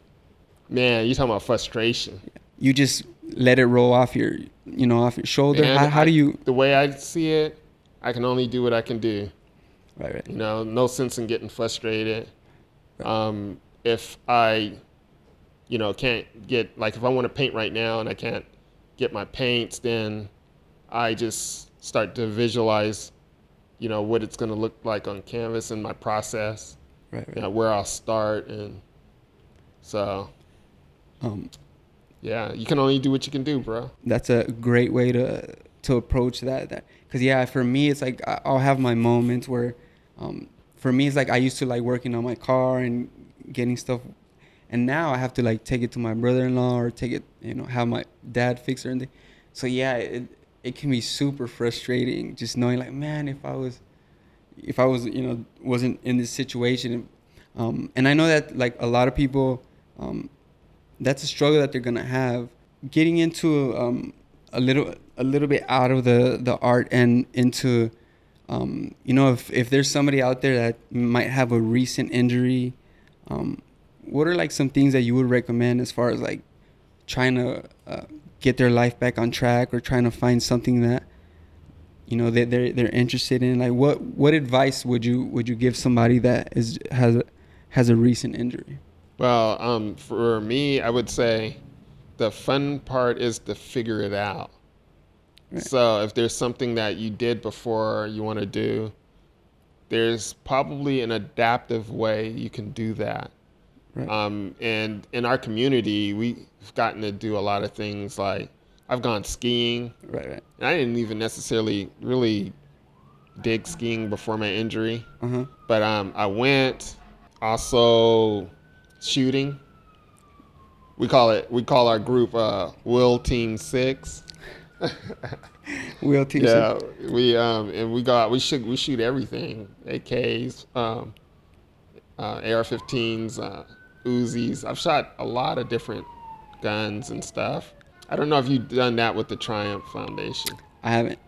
man, you talking about frustration. You just let it roll off your, you know, off your shoulder. How, how do I- you? The way I see it, I can only do what I can do. Right, right. You know, no sense in getting frustrated. Um, if I, you know, can't get like if I want to paint right now and I can't get my paints, then I just start to visualize, you know, what it's going to look like on canvas and my process, Right, right. you know, where I'll start, and so Um, yeah, you can only do what you can do, bro. that's a great way to to approach that that because yeah for me it's like i'll have my moments where um for me it's like i used to like working on my car and getting stuff and now i have to like take it to my brother-in-law or take it you know have my dad fix it and so yeah it it can be super frustrating just knowing like man if i was if i was you know wasn't in this situation um and i know that like a lot of people um that's a struggle that they're gonna have. Getting into um, a little a little bit out of the the art and into um, you know if if there's somebody out there that might have a recent injury um, what are like some things that you would recommend as far as like trying to uh, get their life back on track or trying to find something that you know that they're they're interested in like what what advice would you would you give somebody that is has a, has a recent injury Well, um, for me, I would say the fun part is to figure it out. Right. So if there's something that you did before you want to do, there's probably an adaptive way you can do that. Right. Um, and in our community, we've gotten to do a lot of things like I've gone skiing, right right and I didn't even necessarily really dig skiing before my injury. uh-huh But um, I went also shooting. We call it. We call our group uh, Wheel Team Six. Wheel teach. Yeah, we um and we got we shoot we shoot everything AKs, um, uh, AR-15s, uh, Uzis. I've shot a lot of different guns and stuff. I don't know if you've done that with the Triumph Foundation. I haven't.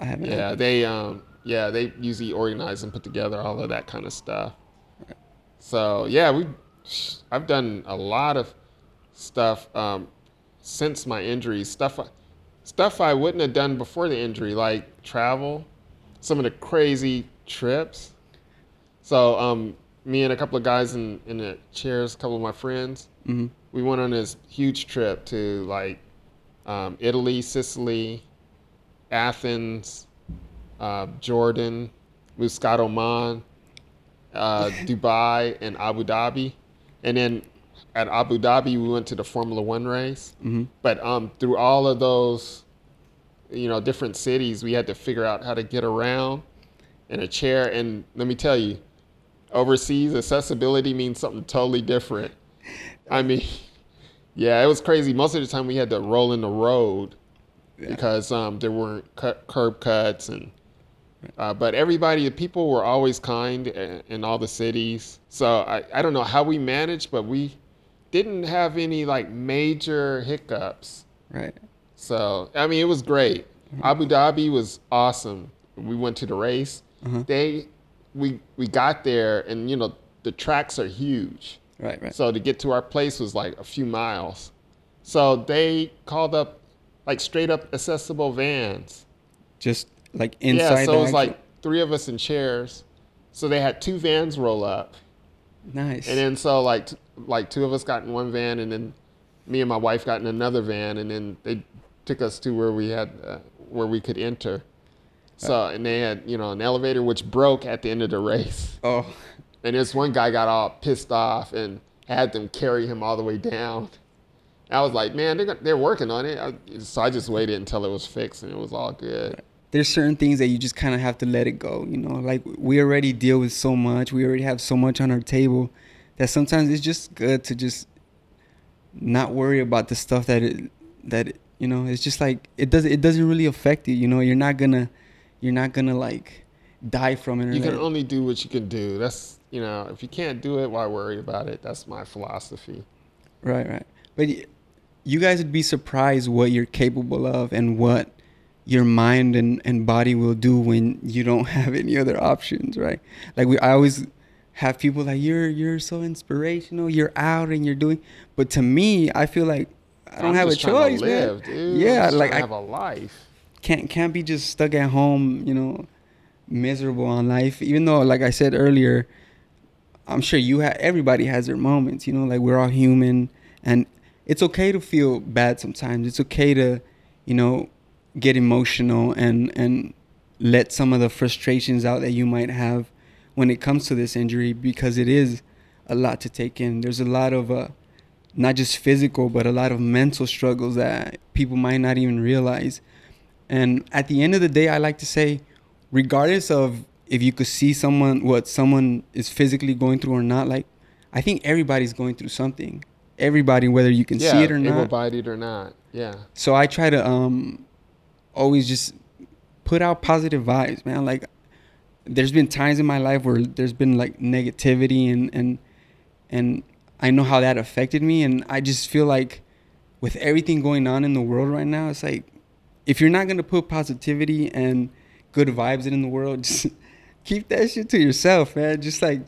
I haven't. Yeah, they um yeah, they usually organize and put together all of that kind of stuff. So yeah, we I've done a lot of stuff um, since my injury. Stuff stuff I wouldn't have done before the injury, like travel, some of the crazy trips. So um, me and a couple of guys in in the chairs, a couple of my friends, hmm we went on this huge trip to like um, Italy, Sicily, Athens, uh, Jordan, Muscat, Oman, uh, Dubai, and Abu Dhabi. And then at Abu Dhabi, we went to the Formula One race. hmm But um, through all of those, you know, different cities, we had to figure out how to get around in a chair. And let me tell you, overseas, accessibility means something totally different. I mean, yeah, it was crazy. Most of the time, we had to roll in the road because um, there weren't curb cuts and. Uh, but everybody, the people were always kind in, in all the cities. So I, I don't know how we managed, but we didn't have any like major hiccups. Right. So I mean, it was great. Abu Dhabi was awesome. We went to the race. Uh-huh. They, we we got there, and you know the tracks are huge. Right. Right. So to get to our place was like a few miles. So they called up like straight up accessible vans. Just like inside. yeah, so it was actual- like three of us in chairs. So they had two vans roll up. Nice. And then so like t- like two of us got in one van, and then me and my wife got in another van, and then they took us to where we had uh, where we could enter. So and they had you know an elevator which broke at the end of the race, oh, and this one guy got all pissed off and had them carry him all the way down. I was like, man, they're they're working on it. I, so I just waited until it was fixed, and it was all good. There's certain things that you just kind of have to let it go. You know, like we already deal with so much. We already have so much on our table that sometimes it's just good to just not worry about the stuff that it that it, You know, it's just like it doesn't It doesn't really affect you. You know, you're not gonna, you're not gonna like die from it. You can only do what you can do. That's you know, if you can't do it, why worry about it? That's my philosophy. Right, right. But you guys would be surprised what you're capable of and what your mind and, and body will do when you don't have any other options, right? Like we I always have people like you're you're so inspirational, you're out and you're doing but to me, I feel like I don't I'm have a just trying to choice, live, man. dude. Yeah, like I have a life. can't can't be just stuck at home, you know, miserable on life. Even though, like I said earlier, I'm sure you have everybody has their moments. You know, like we're all human, and it's okay to feel bad sometimes. It's okay to, you know, get emotional and and let some of the frustrations out that you might have when it comes to this injury because it is a lot to take in. There's a lot of uh, not just physical, but a lot of mental struggles that people might not even realize. And at the end of the day, I like to say, regardless of if you could see someone, what someone is physically going through or not, like, I think everybody's going through something. Everybody, whether you can yeah, see it or not. able-bodied or not. Yeah. So I try to um always just put out positive vibes, man. Like there's been times in my life where there's been like negativity and and and I know how that affected me and I just feel like with everything going on in the world right now, it's like if you're not to put positivity and good vibes in the world, just keep that shit to yourself, man. Just like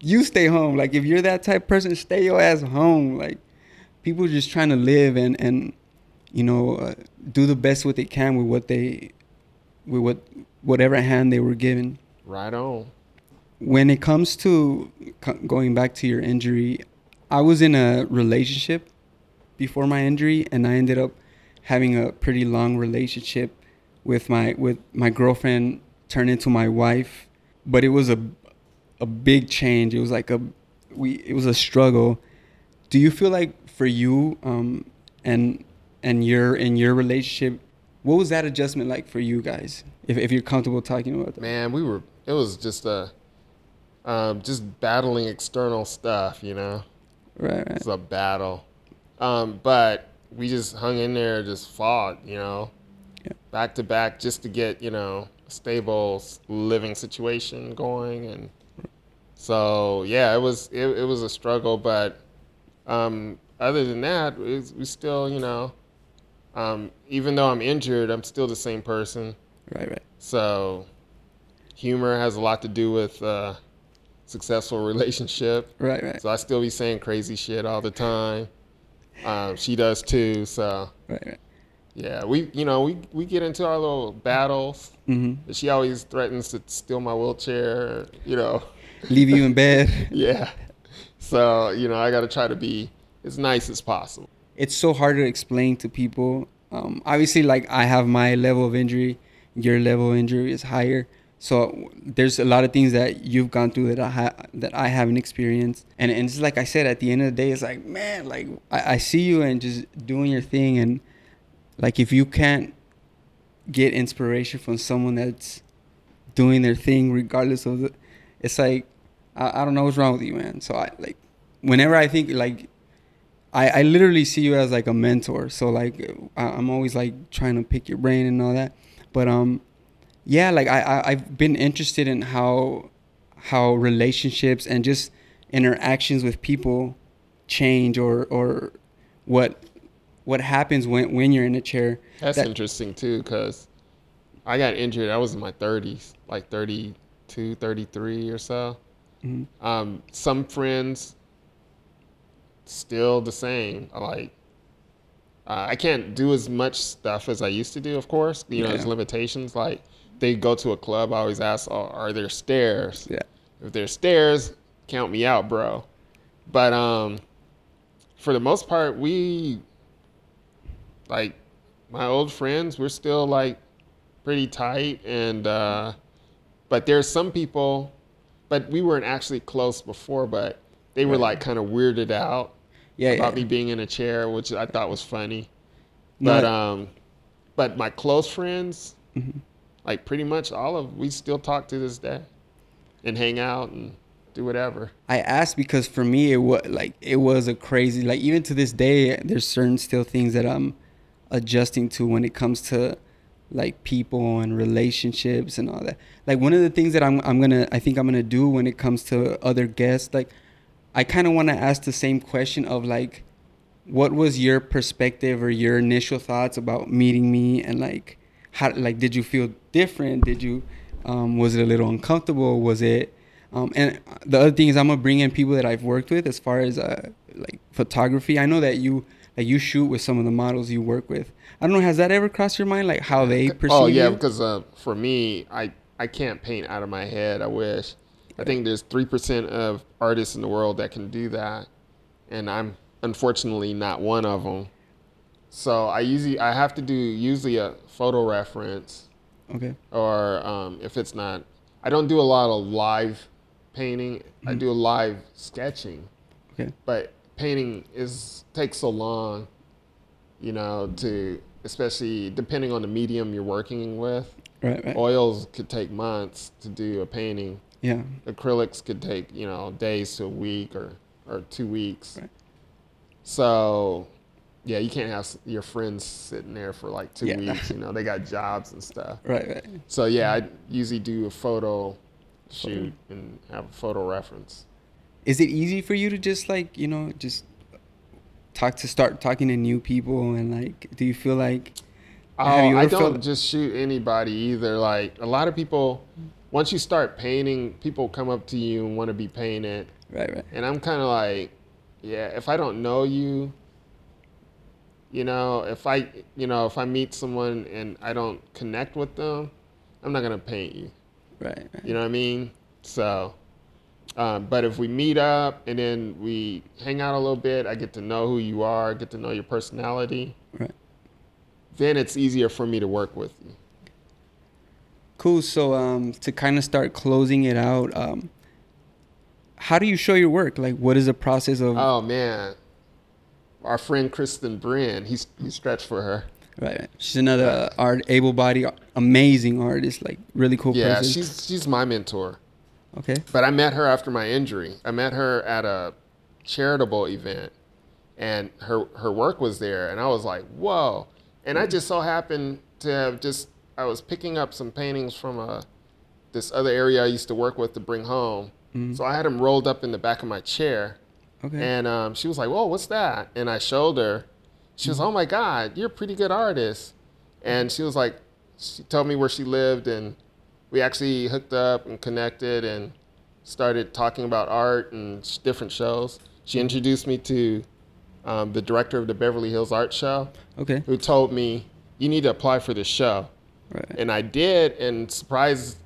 you stay home. Like if you're that type of person, stay your ass home. Like people just trying to live and and you know uh, do the best what they can with what they with what whatever hand they were given. Right on. when it comes to co- going back to your injury i was in a relationship before my injury and i ended up having a pretty long relationship with my with my girlfriend turned into my wife. But it was a a big change. It was like a we it was a struggle. Do you feel like for you um and and your in your relationship what was that adjustment like for you guys if, if you're comfortable talking about that Man, we were. It was just a, um, just battling external stuff. You know, right right it's a battle. Um, but we just hung in there, just fought. You know, Yeah. back to back, just to get you know stable living situation going, and so yeah, it was it, it was a struggle. But um, other than that, we still you know, um, even though I'm injured, I'm still the same person. right right So, humor has a lot to do with uh, successful relationship. right right So I still be saying crazy shit all the time. Um, she does too. So right right yeah, we you know we we get into our little battles. mm-hmm. She always threatens to steal my wheelchair. You know, leave you in bed. yeah. So you know I got to try to be as nice as possible. It's so hard to explain to people. Um, obviously, like I have my level of injury, your level of injury is higher. So there's a lot of things that you've gone through that I ha- that I haven't experienced, and and it's like I said at the end of the day, it's like man, like I, I see you and just doing your thing, and like if you can't get inspiration from someone that's doing their thing regardless of the, it's like I, I don't know what's wrong with you, man. So I like whenever I think like I, I literally see you as like a mentor. So like I, I'm always like trying to pick your brain and all that. But um, yeah, like I, I I've been interested in how how relationships and just interactions with people change or or what what happens when when you're in a chair. That's That- interesting too, because I got injured. I was in my 30s, like 32, 33 or so. Mhm. Um, some friends still the same. Like, uh, I can't do as much stuff as I used to do, of course. You know, there's limitations. Like, they go to a club, I always ask, oh, are there stairs? Yeah. If there's stairs, count me out, bro. But um, for the most part, we like my old friends. We're still like pretty tight, and uh, but there's some people, but we weren't actually close before, but they were like kind of weirded out Yeah, about yeah. me being in a chair, which I thought was funny. But I- um, but my close friends, Mhm. like pretty much all of, we still talk to this day, and hang out and do whatever. I asked because for me it was like it was a crazy like even to this day there's certain still things that I'm adjusting to when it comes to like people and relationships and all that. Like one of the things that I'm I'm gonna I think I'm gonna do when it comes to other guests, like I kind of want to ask the same question of like, what was your perspective or your initial thoughts about meeting me and like how like did you feel different? Did you um, was it a little uncomfortable? Was it um, and the other thing is I'm gonna bring in people that I've worked with as far as uh, like photography. I know that you like you shoot with some of the models you work with. I don't know. Has that ever crossed your mind, like how they perceive? Oh yeah, you? because uh, for me, I I can't paint out of my head. I wish. I think there's three percent of artists in the world that can do that, and I'm unfortunately not one of them. So I usually I have to do usually a photo reference, okay. or um, if it's not, I don't do a lot of live painting. I do a live sketching, Okay. but painting is takes so long, you know, to especially depending on the medium you're working with. Right. Right. Oils could take months to do a painting. Yeah. Acrylics could take you know days to a week or or two weeks. Right. So, yeah, you can't have your friends sitting there for like two Yeah. weeks. You know, they got jobs and stuff. Right. Right. So yeah, I usually do a photo shoot and have a photo reference. Is it easy for you to just like you know just talk to start talking to new people and like do you feel like Oh, you I don't felt- just shoot anybody either. Like a lot of people, once you start painting, people come up to you and want to be painted, right right and I'm kind of like, yeah, if I don't know you, you know, if I, you know, if I meet someone and I don't connect with them, I'm not gonna paint you. right right You know what I mean? So, um, but if we meet up and then we hang out a little bit, I get to know who you are, get to know your personality. right Then it's easier for me to work with you. Cool so um to kind of start closing it out um how do you show your work like what is the process of Oh man, our friend Kristen Bryn, he's he stretched for her. right, right she's another uh, art able-bodied amazing artist like really cool Yeah, person she's she's my mentor. okay But I met her after my injury. I met her at a charitable event, and her her work was there, and I was like, whoa! And I just so happened to have just I was picking up some paintings from a this other area I used to work with to bring home. So I had them rolled up in the back of my chair, okay and um, she was like, "Whoa, what's that?" And I showed her. She was, "Oh my God, you're a pretty good artist." And she was like, she told me where she lived, and we actually hooked up and connected and started talking about art and sh- different shows. She introduced me to um, the director of the Beverly Hills Art Show, okay who told me, "You need to apply for this show." Right And I did, and surprise,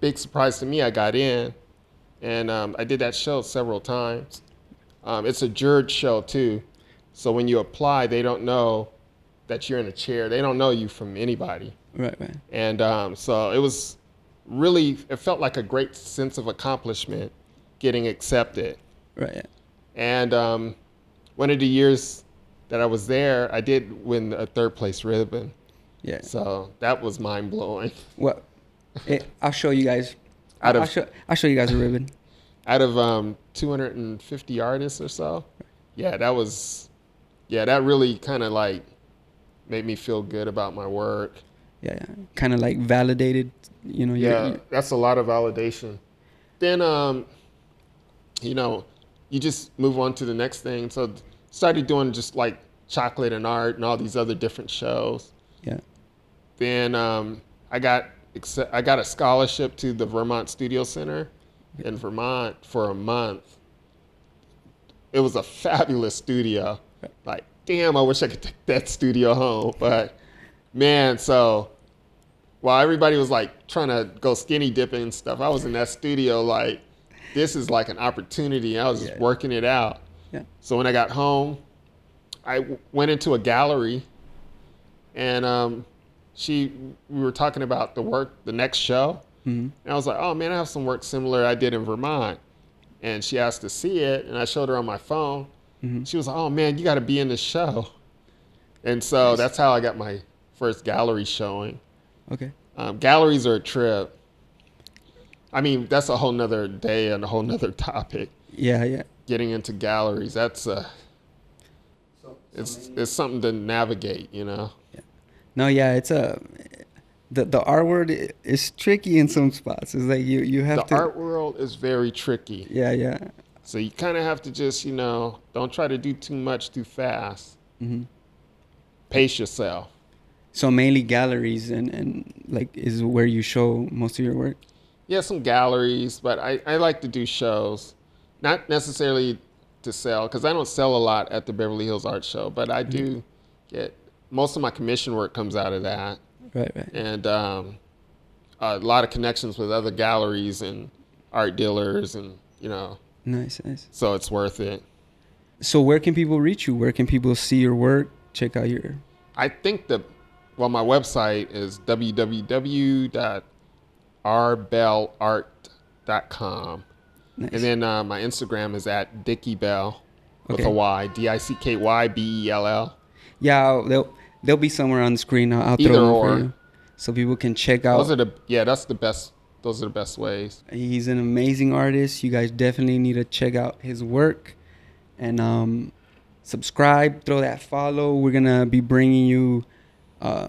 big surprise to me, I got in, and um, I did that show several times. Um, it's a judged show too, so when you apply, they don't know that you're in a chair. They don't know you from anybody, right right and um, so it was really, it felt like a great sense of accomplishment getting accepted. right. And um, one of the years that I was there, I did win a third place ribbon, yeah so that was mind blowing. Well, it, I'll show you guys. Out I'll of- show, I'll show you guys a ribbon. out of um, 250 artists or so. Yeah, that was, yeah, that really kind of like made me feel good about my work. Yeah, yeah. kind of like validated. You know. your- Yeah, your- that's a lot of validation. Then, um, you know, you just move on to the next thing. So started doing just like chocolate and art and all these other different shows. yeah. Then um, I got I got a scholarship to the Vermont Studio Center in Vermont for a month. It was a fabulous studio. Like, damn, I wish I could take that studio home. But man, so while everybody was like trying to go skinny dipping and stuff, I was in that studio like, this is like an opportunity. I was just Yeah. working it out. Yeah. So when I got home, I w- went into a gallery, and um, she we were talking about the work, the next show, Mhm. and I was like, oh man, I have some work similar I did in Vermont, and she asked to see it, and I showed her on my phone. Mhm. She was like, oh man, you got to be in the show, and so that's how I got my first gallery showing. Okay. Um, galleries are a trip. I mean, that's a whole nother day and a whole nother topic. Yeah, yeah. Getting into galleries, that's uh, it's it's something to navigate, you know. No, yeah, it's a the the art world is tricky in some spots. It's like you you have The to. art world is very tricky. Yeah, yeah. So you kind of have to just, you know, don't try to do too much too fast. Mhm. Pace yourself. So mainly galleries and and like is where you show most of your work. Yeah, some galleries, but I, I like to do shows. Not necessarily to sell, because I don't sell a lot at the Beverly Hills Art Show, but I do get most of my commission work comes out of that. Right, right. And um, a lot of connections with other galleries and art dealers, and, you know, Nice, nice. so it's worth it. So where can people reach you? Where can people see your work? Check out your. I think the well, my website is www.rbellart.com, Nice. and then uh, my Instagram is at Dicky Bell with Okay. a Y, D I C K Y B E L L. yeah, they'll they'll be somewhere on the screen. I'll, I'll Either throw them for you, so people can check out. Those are the yeah, that's the best. Those are the best ways. He's an amazing artist. You guys definitely need to check out his work and um, subscribe. Throw that follow. We're gonna be bringing you. Uh,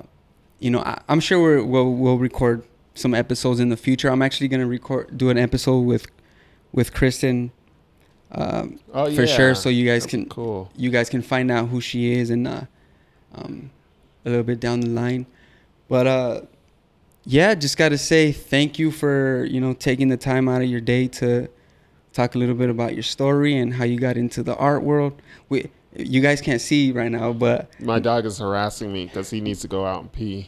you know, I, I'm sure we're, we'll we'll record some episodes in the future. I'm actually gonna record do an episode with with Kristen. Um, Oh For sure, so you guys That'd can- cool. you guys can find out who she is and uh, um, a little bit down the line. But uh, yeah, just got to say thank you for you know taking the time out of your day to talk a little bit about your story and how you got into the art world. We you guys can't see right now, but My dog is harassing me because he needs to go out and pee.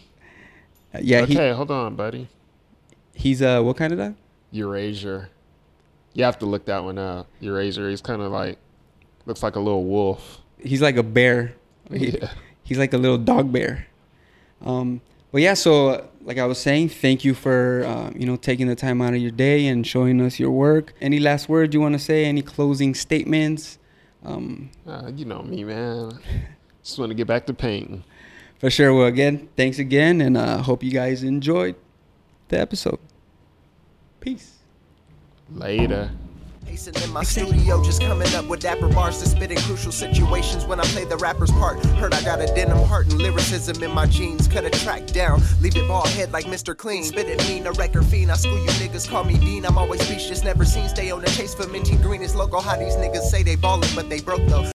uh, yeah, okay, hold on, buddy. he he's uh what kind of dog? Eurasier. You have to look that one up. Eurasier. He's kind of like looks like a little wolf. He's like a bear. He- Yeah. He's like a little dog bear. Um, but yeah, so like I was saying, thank you for uh, you know taking the time out of your day and showing us your work. Any last words you want to say? Any closing statements? Um, Uh, you know me, man. Just want to get back to painting. for sure. Well, again, thanks again, and uh, hope you guys enjoyed the episode. Peace. Later. Pacing in my studio, just coming up with dapper bars to spit in crucial situations when I play the rapper's part. Heard I got a denim heart and lyricism in my jeans. Cut a track down, leave it bald head like Mr. Clean. Spit it mean, a record fiend. I school you niggas, call me Dean. I'm always speechless, never seen. Stay on the chase for minty green. It's local how these niggas say they ballin', but they broke though.